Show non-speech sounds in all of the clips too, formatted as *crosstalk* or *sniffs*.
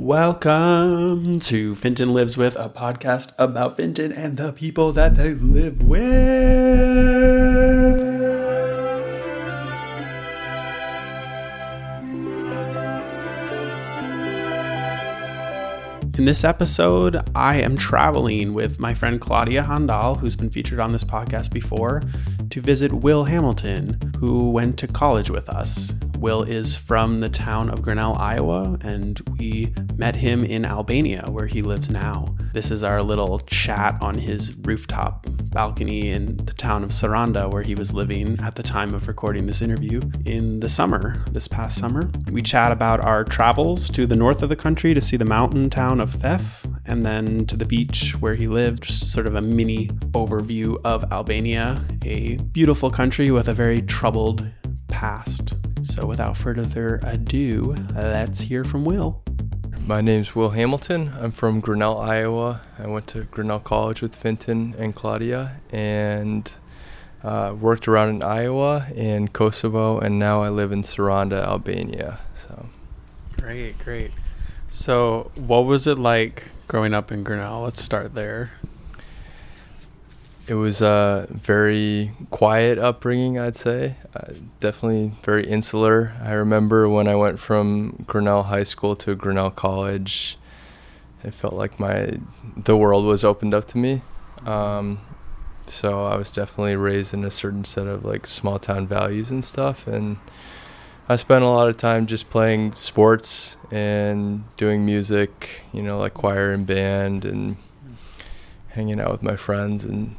Welcome to Fintan Lives With, a podcast about Fintan and the people that they live with. In this episode, I am traveling with my friend Claudia Handal, who's been featured on this podcast before, to visit Will Hamilton, who went to college with us. Will is from the town of Grinnell, Iowa, and we met him in Albania, where he lives now. This is our little chat on his rooftop balcony in the town of Saranda, where he was living at the time of recording this interview in the summer, this past summer. We chat about our travels to the north of the country to see the mountain town of Theth, and then to the beach where he lived, just sort of a mini overview of Albania, a beautiful country with a very troubled past. So without further ado, let's hear from Will. My name's Will Hamilton. I'm from Grinnell, Iowa. I went to Grinnell College with Fintan and Claudia and uh, worked around in Iowa and Kosovo, and now I live in Saranda, Albania. So Great, great. So, what was it like growing up in Grinnell? Let's start there. It was a very quiet upbringing, I'd say. Uh, definitely very insular. I remember when I went from Grinnell High School to Grinnell College, it felt like my the world was opened up to me. Um, so I was definitely raised in a certain set of like small town values and stuff, and I spent a lot of time just playing sports and doing music, you know, like choir and band, and hanging out with my friends and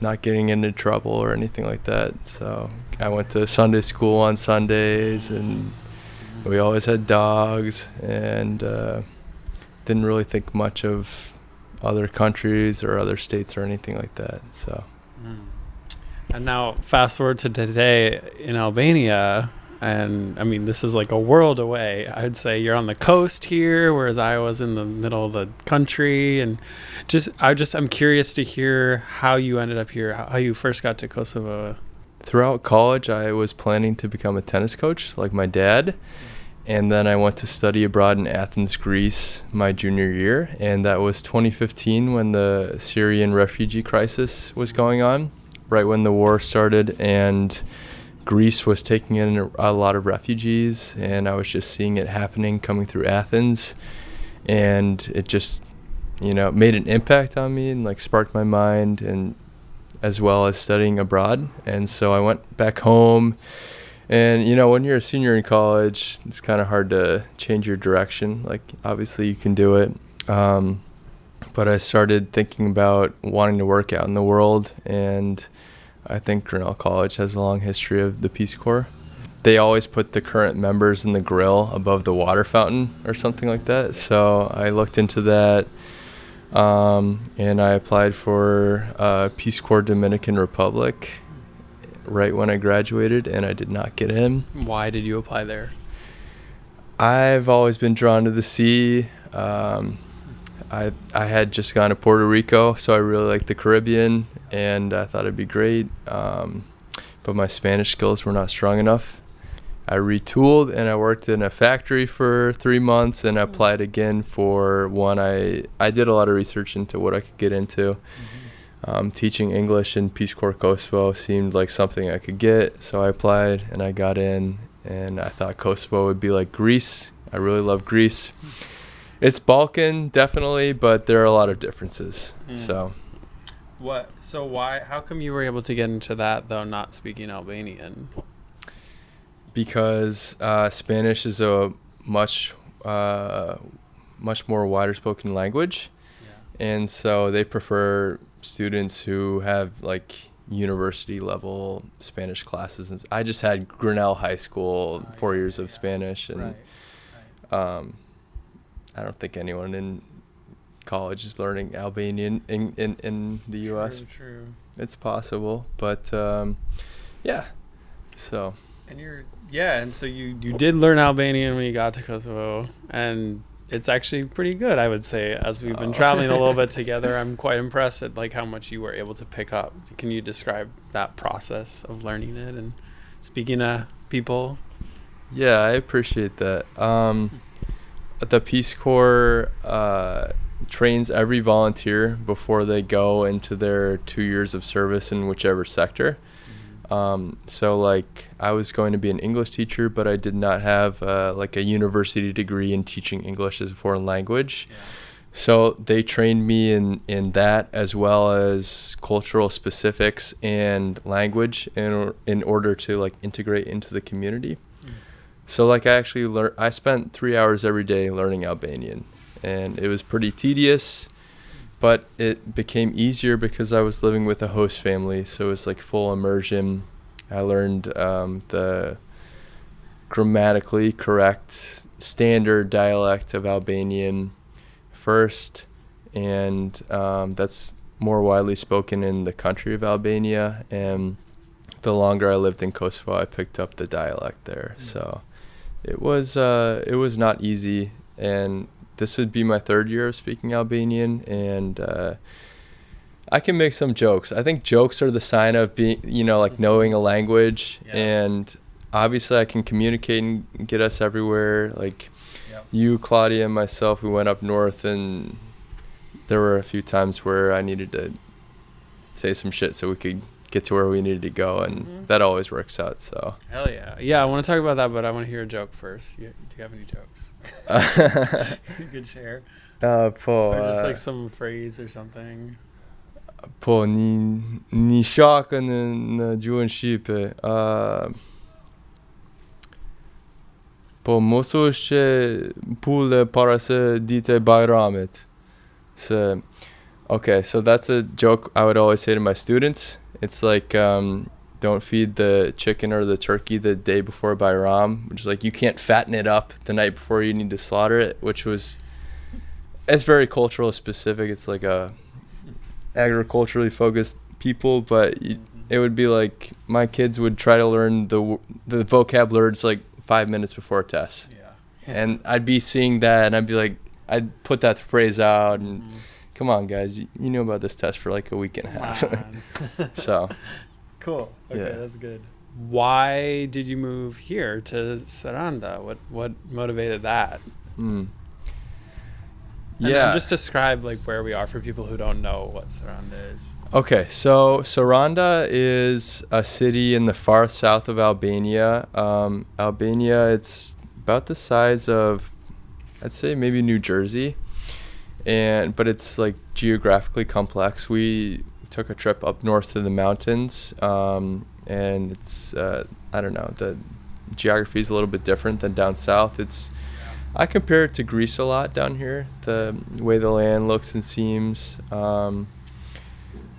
not getting into trouble or anything like that. So I went to Sunday school on Sundays, and we always had dogs, and uh, didn't really think much of other countries or other states or anything like that. So And now, fast forward to today in Albania, and I mean, this is like a world away. I'd say you're on the coast here, whereas I was in the middle of the country. And just, I just, I'm curious to hear how you ended up here, how you first got to Kosovo. throughout college, I was planning to become a tennis coach, like my dad. And then I went to study abroad in Athens, Greece, my junior year. And that was 2015 when the Syrian refugee crisis was going on, right when the war started. And Greece was taking in a, lot of refugees. And I was just seeing it happening coming through Athens. And it just, you know, made an impact on me and like sparked my mind and as well as studying abroad. And so I went back home. And you know, when you're a senior in college, it's kind of hard to change your direction. Like, obviously, you can do it. Um, but I started thinking about wanting to work out in the world. And I think Grinnell College has a long history of the Peace Corps. They always put the current members in the grill above the water fountain or something like that. So I looked into that um, and I applied for uh, Peace Corps Dominican Republic right when I graduated, and I did not get in. Why did you apply there? I've always been drawn to the sea. Um, I I had just gone to Puerto Rico, so I really liked the Caribbean, and I thought it'd be great. Um, but my Spanish skills were not strong enough. I retooled and I worked in a factory for three months and I applied again for one. I I did a lot of research into what I could get into. Um, teaching English in Peace Corps Kosovo seemed like something I could get, so I applied and I got in. And I thought Kosovo would be like Greece. I really love Greece. It's Balkan, definitely, but there are a lot of differences. Mm. So What? So why? How come you were able to get into that though, not speaking Albanian? because uh, Spanish is a much uh, much more wider spoken language, and so they prefer students who have like university level Spanish classes. And I just had Grinnell High School Ah, four yeah, years of yeah. Spanish, and um, I don't think anyone in college is learning Albanian in in, in the U.S. True, true. It's possible, but um, yeah. So And you're yeah, and so you you did learn Albanian when you got to Kosovo, and it's actually pretty good, I would say. As we've been Oh. traveling a little bit *laughs* together, I'm quite impressed at like how much you were able to pick up. Can you describe that process of learning it and speaking to people? Yeah, I appreciate that. Um, *laughs* the Peace Corps uh, trains every volunteer before they go into their two years of service in whichever sector. Um, so like I was going to be an English teacher, but I did not have uh, like a university degree in teaching English as a foreign language. Yeah. So they trained me in in that as well as cultural specifics and language in in order to like integrate into the community. Mm. So like I actually learned I spent 3 hours every day learning Albanian and it was pretty tedious but it became easier because I was living with a host family so it was like full immersion. I learned um, the grammatically correct standard dialect of Albanian first, and um, that's more widely spoken in the country of Albania. And the longer I lived in Kosovo, I picked up the dialect there. Mm. So it was uh, it was not easy, and this would be my third year of speaking Albanian, and uh, I can make some jokes. I think jokes are the sign of being, you know, like knowing a language, Yes. and obviously I can communicate and get us everywhere. Like Yep. you, Claudia, and myself, we went up north, and there were a few times where I needed to say some shit so we could get to where we needed to go, and Mhm. that always works out. So. Hell yeah. Yeah, I want to talk about that, but I want to hear a joke first. You, do you have any jokes? *laughs* you could share. Uh, po, Or just uh, like some phrase or something. po një një shaka në në gjuhën shqipe. Uh, po mos është që pulle para se dite e Bajramit. So, okay, so that's a joke I would always say to my students. It's like um, don't feed the chicken or the turkey the day before Bayram, which is like you can't fatten it up the night before you need to slaughter it, which was it's very cultural specific. It's like a agriculturally focused people, but you, it would be like my kids would try to learn the the vocabulary just like five minutes before a test, Yeah. and I'd be seeing that, and I'd be like, I'd put that phrase out, and Mhm. Come on, guys, you, you knew about this test for like a week and a half, *laughs* *laughs* so cool. Okay, Yeah. that's good. Why did you move here to Saranda? What what motivated that? mm. Yeah. just describe like where we are for people who don't know what Saranda is. Okay, so Saranda is a city in the far south of Albania. Um, Albania, it's about the size of, I'd say maybe New Jersey, and but it's like geographically complex. We took a trip up north to the mountains, um, and it's uh, I don't know the geography is a little bit different than down south. It's I compare it to Greece a lot down here, the way the land looks and seems. Um,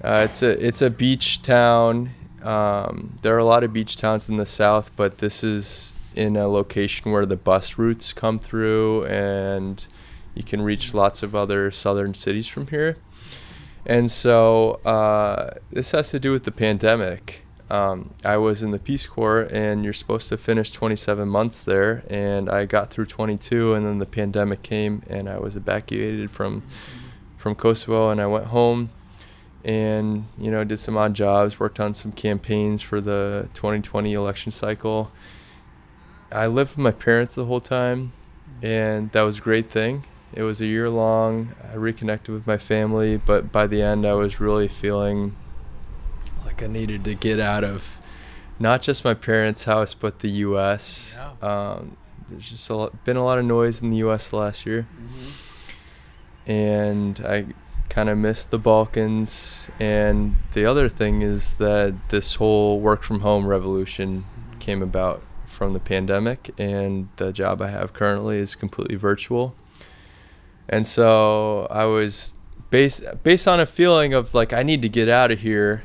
uh, it's a it's a beach town. Um, there are a lot of beach towns in the south, but this is in a location where the bus routes come through, and you can reach lots of other southern cities from here. And so uh, this has to do with the pandemic. Um, I was in the Peace Corps, and you're supposed to finish 27 months there, and I got through 22, and then the pandemic came, and I was evacuated from from Kosovo, and I went home, and you know did some odd jobs, worked on some campaigns for the 2020 election cycle. I lived with my parents the whole time, and that was a great thing. It was a year long. I reconnected with my family, but by the end, I was really feeling like I needed to get out of not just my parents' house, but the U.S. Yeah. Um, there's just a lot, been a lot of noise in the U.S. last year, and I kind of missed the Balkans. And the other thing is that this whole work from home revolution came about from the pandemic, and the job I have currently is completely virtual. And so I was based based on a feeling of like I need to get out of here.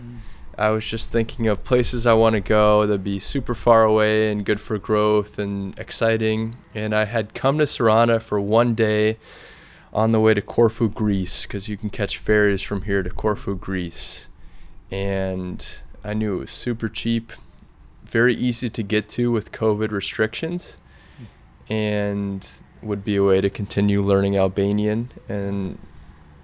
I was just thinking of places I want to go that'd be super far away and good for growth and exciting. And I had come to Saranda for one day on the way to Corfu, Greece, because you can catch ferries from here to Corfu, Greece. And I knew it was super cheap, very easy to get to with COVID restrictions, and would be a way to continue learning Albanian and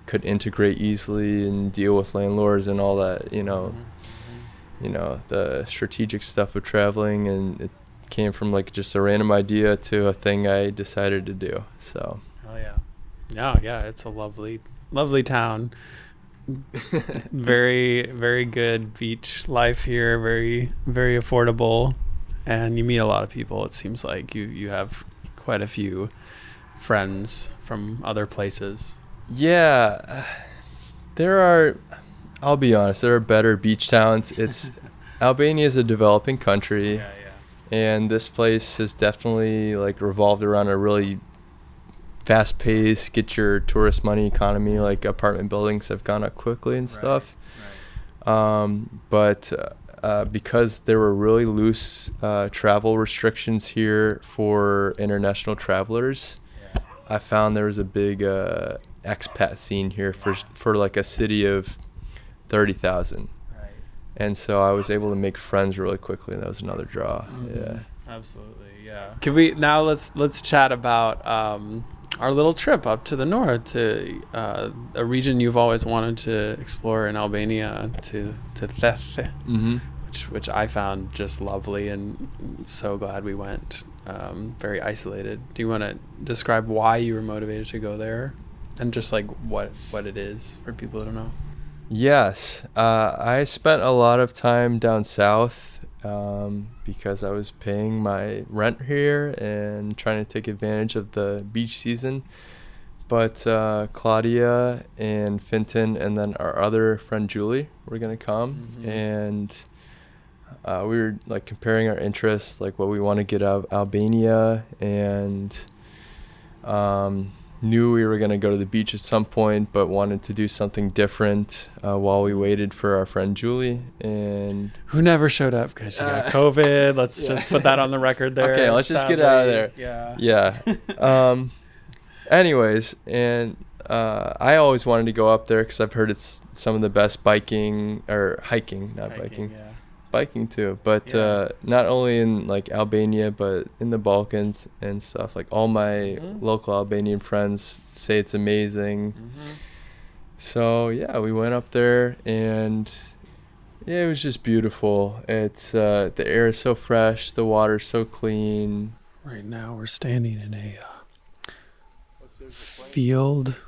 could integrate easily and deal with landlords and all that, you know, mm-hmm. you know, the strategic stuff of traveling and it came from like just a random idea to a thing I decided to do. So. Oh yeah. No, yeah, it's a lovely, lovely town. *laughs* very, very good beach life here. Very, very affordable, and you meet a lot of people. It seems like you you have quite a few friends from other places. Yeah, *sighs* there are. I'll be honest. There are better beach towns. It's *laughs* Albania is a developing country, Yeah, yeah. and this place has definitely like revolved around a really fast paced, get your tourist money economy. Like apartment buildings have gone up quickly and Right, stuff. Um, but uh, uh, because there were really loose uh, travel restrictions here for international travelers, Yeah. I found there was a big uh, expat scene here for for like a city of thirty thousand, Right. and so I was able to make friends really quickly, and that was another draw. Yeah. Absolutely, yeah. Can we now let's let's chat about um, our little trip up to the north to uh, a region you've always wanted to explore in Albania to to Theth, Mm-hmm. which which I found just lovely and so glad we went. Um, very isolated. Do you want to describe why you were motivated to go there, and just like what what it is for people who don't know? Yes, uh, I spent a lot of time down south um, because I was paying my rent here and trying to take advantage of the beach season. But uh, Claudia and Fintan, and then our other friend Julie, were gonna come, Mhm. and uh, we were like comparing our interests, like what we want to get out of Albania, and um, knew we were going to go to the beach at some point, but wanted to do something different uh, while we waited for our friend Julie. And Who never showed up because she got Uh, COVID. Let's *laughs* yeah. just put that on the record there. Okay, let's just get out of there. Yeah. yeah. *laughs* um, anyways, and uh, I always wanted to go up there because I've heard it's some of the best biking or hiking, not biking, yeah. Biking too. But Yeah. uh, not only in like Albania, but in the Balkans and stuff. Like all my Mhm. local Albanian friends say it's amazing. Mhm. So yeah, we went up there and yeah, it was just beautiful. It's uh, the air is so fresh, the water's so clean. Right now we're standing in a uh, field,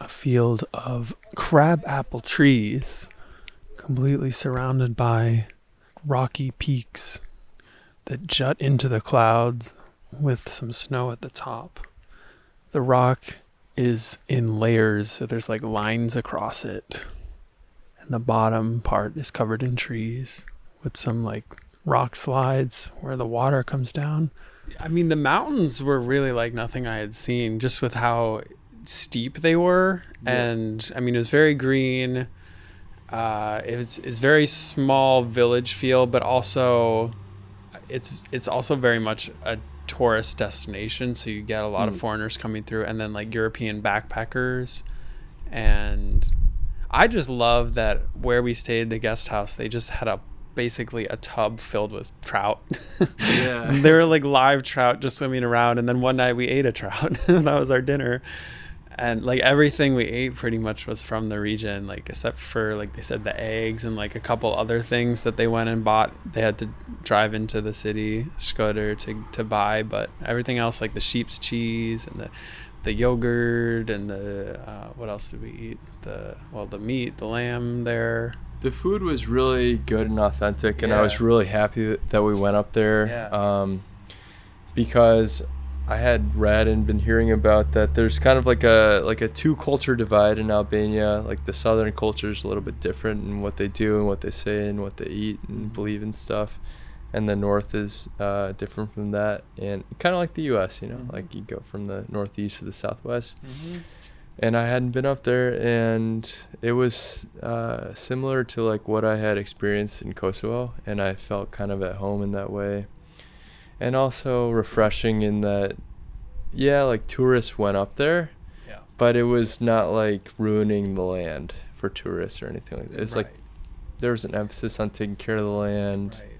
a field of crab apple trees, completely surrounded by rocky peaks that jut into the clouds with some snow at the top. The rock is in layers, so there's like lines across it. And the bottom part is covered in trees with some like rock slides where the water comes down. I mean, the mountains were really like nothing I had seen, just with how steep they were. Yeah. And I mean, it was very green. Uh, it was it's very small village feel, but also it's it's also very much a tourist destination. So you get a lot of Mm. foreigners coming through, and then like European backpackers, and I just love that where we stayed, the guest house, they just had a basically a tub filled with trout. Yeah. *laughs* there were like live trout just swimming around, and then one night we ate a trout. *laughs* that was our dinner. And like everything we ate pretty much was from the region, like except for like they said the eggs and like a couple other things that they went and bought. They had to drive into the city, Shkodër, to to buy, but everything else like the sheep's cheese and the the yogurt and the uh, what else did we eat? The well the meat, the lamb there. The food was really good and authentic, and I was really happy that- that we went up there. Yeah. Um, because I had read and been hearing about that there's kind of like a like a two culture divide in Albania. Like the southern culture is a little bit different in what they do and what they say and what they eat and believe in stuff, and the north is uh, different from that. And kind of like the U.S., you know, Mhm. like you go from the northeast to the southwest and I hadn't been up there, and it was uh, similar to like what I had experienced in Kosovo, and I felt kind of at home in that way, and also refreshing in that, yeah, like tourists went up there, Yeah. but it was not like ruining the land for tourists or anything like that. It's like there was an emphasis on taking care of the land, right.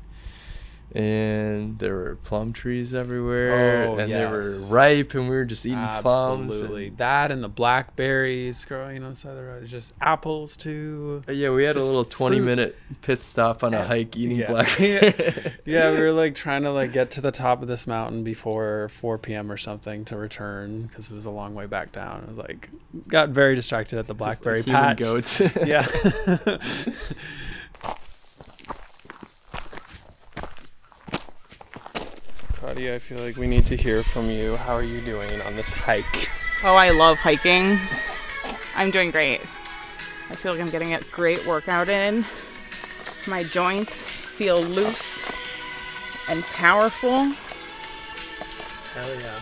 And there were plum trees everywhere, Oh, and they were ripe, and we were just eating plums. Absolutely. That and the blackberries growing on the side of the road. Just apples too. Uh, yeah, we had a little twenty fruit. minute pit stop on a hike eating Yeah. blackberry. *laughs* *laughs* Yeah, we were like trying to like get to the top of this mountain before 4 p.m. or something to return because it was a long way back down. it was like, got very distracted at the blackberry patch. goats. *laughs* yeah. Claudia, I feel like we need to hear from you. How are you doing on this hike? Oh, I love hiking. I'm doing great. I feel like I'm getting a great workout in. My joints feel loose and powerful, Hell yeah.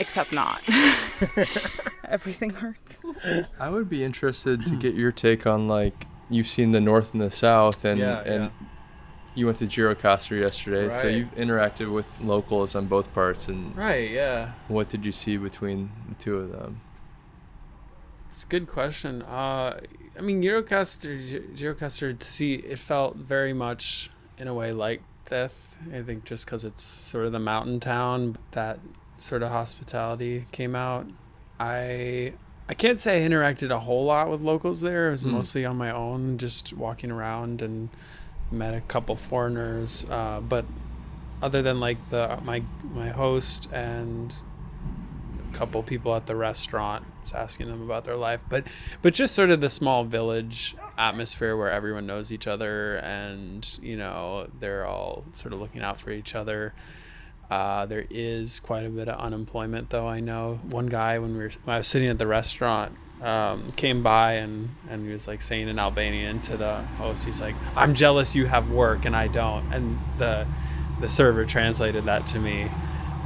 except not. *laughs* *laughs* Everything hurts. I would be interested to get your take on like you've seen the north and the south, and Yeah, and yeah. You went to Gjirokastër yesterday, so you've interacted with locals on both parts. And Right, yeah. what did you see between the two of them? It's a good question. Uh, I mean, Eurocaster, Eurocaster, see, it felt very much in a way like Theth. I think just because it's sort of the mountain town, that sort of hospitality came out. I I can't say I interacted a whole lot with locals there. It was Mm. mostly on my own, just walking around and met a couple foreigners. Uh, but other than like the my my host and a couple people at the restaurant just asking them about their life but but just sort of the small village atmosphere where everyone knows each other and you know they're all sort of looking out for each other uh, there is quite a bit of unemployment though i know one guy when we were when i was sitting at the restaurant um, came by and and he was like saying in albanian to the host he's like i'm jealous you have work and i don't. And the the server translated that to me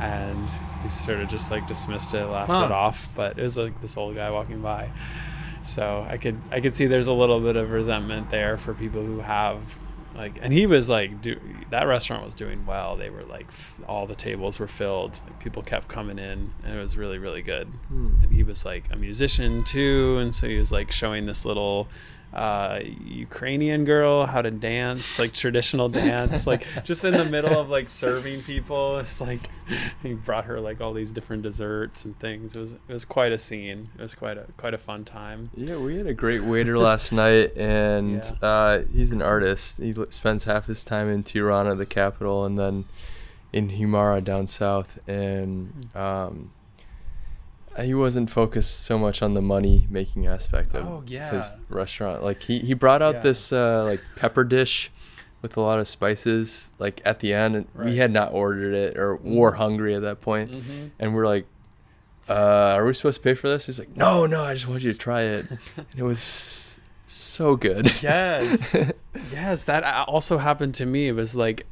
and he sort of just like dismissed it laughed Huh. it off. But it was like this old guy walking by. So i could i could see there's a little bit of resentment there for people who have like and he was like do that restaurant was doing well. They were like f- all the tables were filled. Like, people kept coming in and it was really really good. Hmm. and he was like a musician too and so he was like showing this little uh ukrainian girl how to dance like traditional dance like just in the middle of like serving people it's like he brought her like all these different desserts and things it was it was quite a scene it was quite a quite a fun time Yeah, we had a great waiter last night, and Yeah. uh, he's an artist. He spends half his time in Tirana, the capital, and then in Himara down south. And Hmm. um, he wasn't focused so much on the money making aspect of Oh, yeah. his restaurant. Like he, he brought out Yeah. this uh, like pepper dish with a lot of spices. Like at the end, and Right. we had not ordered it or Mm. were hungry at that point Mhm. and we're like, uh, "Are we supposed to pay for this?" He's like, "No, no, I just want you to try it." *laughs* and it was so good. yes *laughs* yes that also happened to me it was like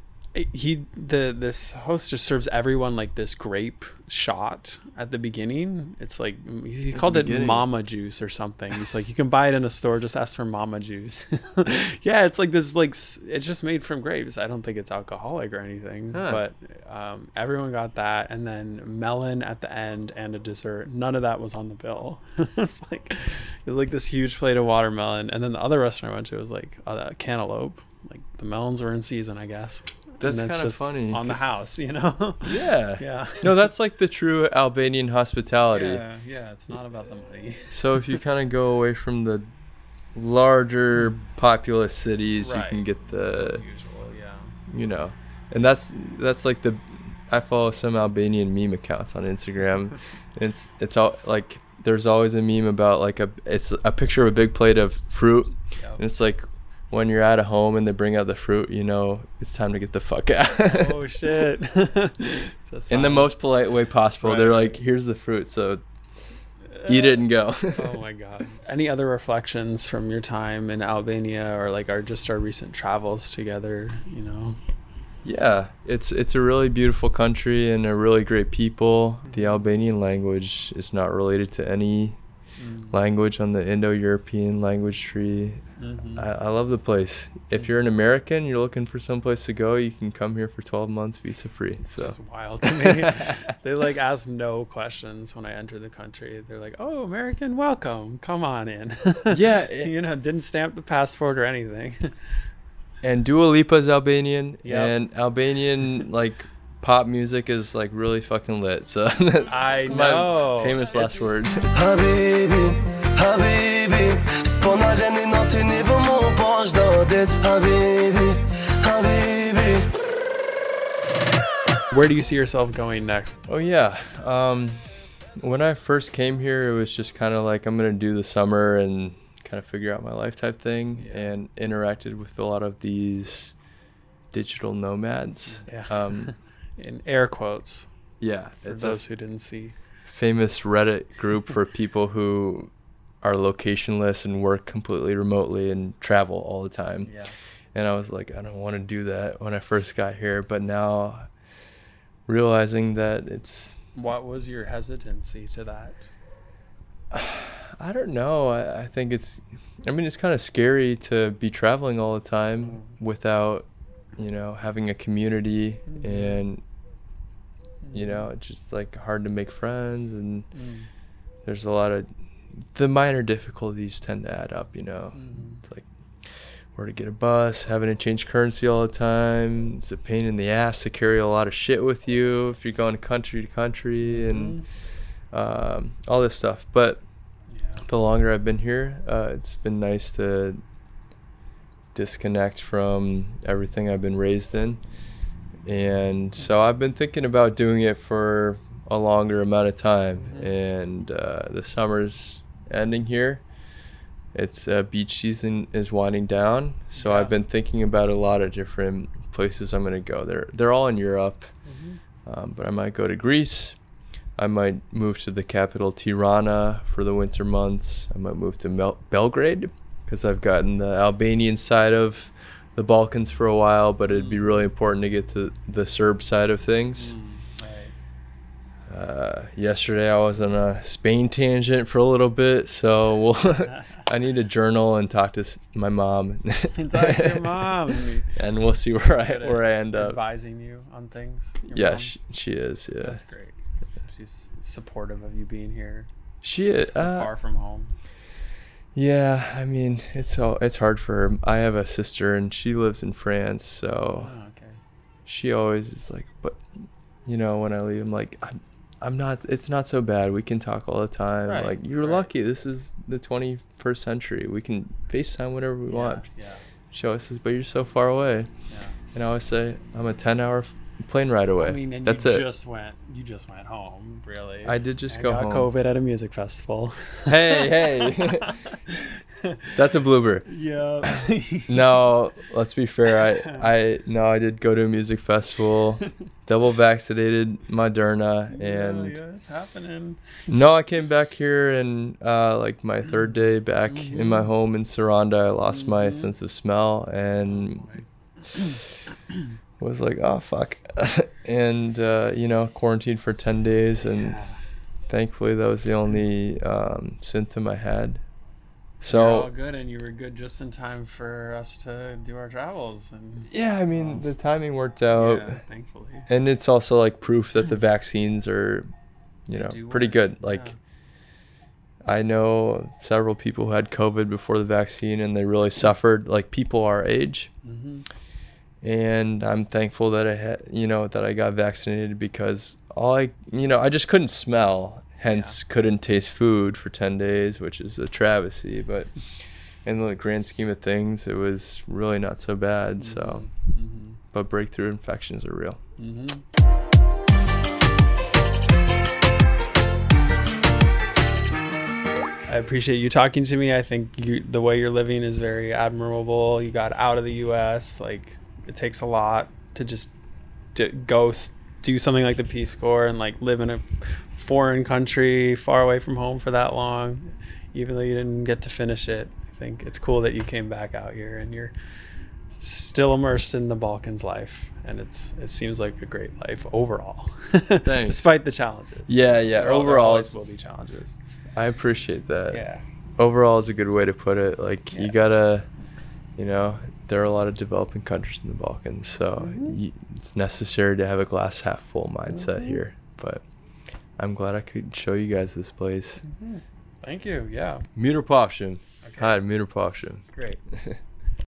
he the this host just serves everyone like this grape shot at the beginning. It's like he the called it beginning. mama juice or something. He's like you can buy it in a store just ask for mama juice. *laughs* Yeah it's like this like it's just made from grapes. I don't think it's alcoholic or anything Huh. but um, everyone got that. And then melon at the end and a dessert none of that was on the bill. *laughs* It's like it was like this huge plate of watermelon. And then the other restaurant i went to was like uh, cantaloupe. Like the melons were in season i guess That's And kinda funny. on the house you know *laughs* yeah. yeah No, that's like the true Albanian hospitality. yeah yeah it's not about the money *laughs* So if you kind of go away from the larger populous cities, Right. you can get the, as usual yeah you know, and that's that's like the. I follow some Albanian meme accounts on Instagram. *laughs* it's it's all like there's always a meme about like a it's a picture of a big plate of fruit Yep. And it's like when you're at a home and they bring out the fruit, you know, it's time to get the fuck out. oh *laughs* shit In the most polite way possible. Right, They're like, here's the fruit, so you didn't go. *laughs* oh my god any other reflections from your time in albania or like our just our recent travels together you know Yeah, it's it's a really beautiful country and a really great people. The Mhm. Albanian language is not related to any language on the Indo-European language tree. Mhm. I, I love the place. If you're an American, you're looking for someplace to go, you can come here for 12 months visa free. It's So just wild to me. *laughs* they like ask no questions when I enter the country. They're like, "Oh, American, welcome. Come on in." Yeah, it- *laughs* you know, didn't stamp the passport or anything. and Dua Lipa's Albanian, Yep. and Albanian like pop music is like really fucking lit. So *laughs* I *laughs* my know. famous last words. *laughs* Habibi, Habibi S'pona gjeni natin i vëmo po çdo dit Habibi, Habibi Where do you see yourself going next? Oh yeah. Um, when I first came here, it was just kind of like I'm gonna do the summer and kind of figure out my life type thing, Yeah. and interacted with a lot of these digital nomads. Yeah. Um, In air quotes, yeah, for it's a those who didn't see. famous Reddit group for people who are locationless and work completely remotely and travel all the time. Yeah. And I was like, I don't want to do that when I first got here, but now realizing that it's What was your hesitancy to that? *sighs* I don't know. I, I think it's, I mean, it's kind of scary to be traveling all the time Mm. without, you know, having a community Mhm. and, you know, it's just like hard to make friends and Mm. there's a lot of, the minor difficulties tend to add up, you know. Mhm. It's like where to get a bus, having to change currency all the time. It's a pain in the ass to carry a lot of shit with you if you're going country to country and um, all this stuff. But Yeah. the longer I've been here, uh, it's been nice to disconnect from everything I've been raised in. And so I've been thinking about doing it for a longer amount of time. Mhm. And uh, the summer's ending here. It's uh, beach season is winding down, so Yeah. I've been thinking about a lot of different places I'm gonna go. They're they're all in Europe, Mhm. um, but I might go to Greece. I might move to the capital Tirana for the winter months. I might move to Mel- Belgrade because I've gotten the Albanian side of the Balkans for a while, but it'd be really important to get to the Serb side of things. Mm, right. Uh, yesterday I was on a Spain tangent for a little bit, so we'll *laughs* *laughs* I need to journal and talk to my mom. And *laughs* talk to your mom. and we'll see where I where I end up. Advising you on things. Yeah, mom? she, she is. Yeah, That's great. She's supportive of you being here. she is. so uh, far from home. Yeah, I mean it's so it's hard for her. I have a sister and she lives in France, so Oh, okay. she always is like, but you know, when I leave, I'm like, I'm, I'm not. It's not so bad. We can talk all the time. Right, Like you're right. lucky. This is the 21st century. We can FaceTime whatever we Yeah, want. Yeah. She always says, but you're so far away. Yeah. And I always say, I'm a 10 hour plane ride away. I mean, and That's you it. just went. You just went home, really. I did just And go got home. COVID at a music festival. *laughs* Hey, hey. *laughs* That's a blooper. yeah. *laughs* No, let's be fair. I, I no, I did go to a music festival, double vaccinated, Moderna, and yeah, yeah, it's happening. no, I came back here and uh, like my third day back in my Mhm. home in Saranda, I lost my Mhm. sense of smell and *clears throat* *sniffs* *clears throat* was like, oh fuck, *laughs* and uh, you know, quarantined for ten days, and Yeah. thankfully that was the only um, symptom I had. You're all So good, and you were good just in time for us to do our travels, and yeah, I mean Um, the timing worked out. yeah, thankfully. and it's also like proof that the *clears throat* vaccines are you They know pretty work, good like yeah. i know several people who had covid before the vaccine and they really suffered like people our age hmm and i'm thankful that i had you know that i got vaccinated because all i you know i just couldn't smell. Hence couldn't taste food for 10 days which is a travesty. But in the grand scheme of things it was really not so bad so. Hmm but breakthrough infections are real. Hmm I appreciate you talking to me. I think you, the way you're living is very admirable. You got out of the U.S. Like it takes a lot to just to go s- do something like the Peace Corps and like live in a foreign country far away from home for that long, even though you didn't get to finish it. I think it's cool that you came back out here and you're still immersed in the Balkans life, and it's it seems like a great life overall, *laughs* despite the challenges. Yeah, yeah, There overall always will be challenges. I appreciate that. Yeah, Overall is a good way to put it. Like Yeah. you gotta, you know, there are a lot of developing countries in the Balkans, so Mhm. y it's necessary to have a glass half full mindset Mhm. here. But I'm glad I could show you guys this place. thank you. Yeah, Mutter Poption. Okay. Hi, Mutter Poption. great. *laughs*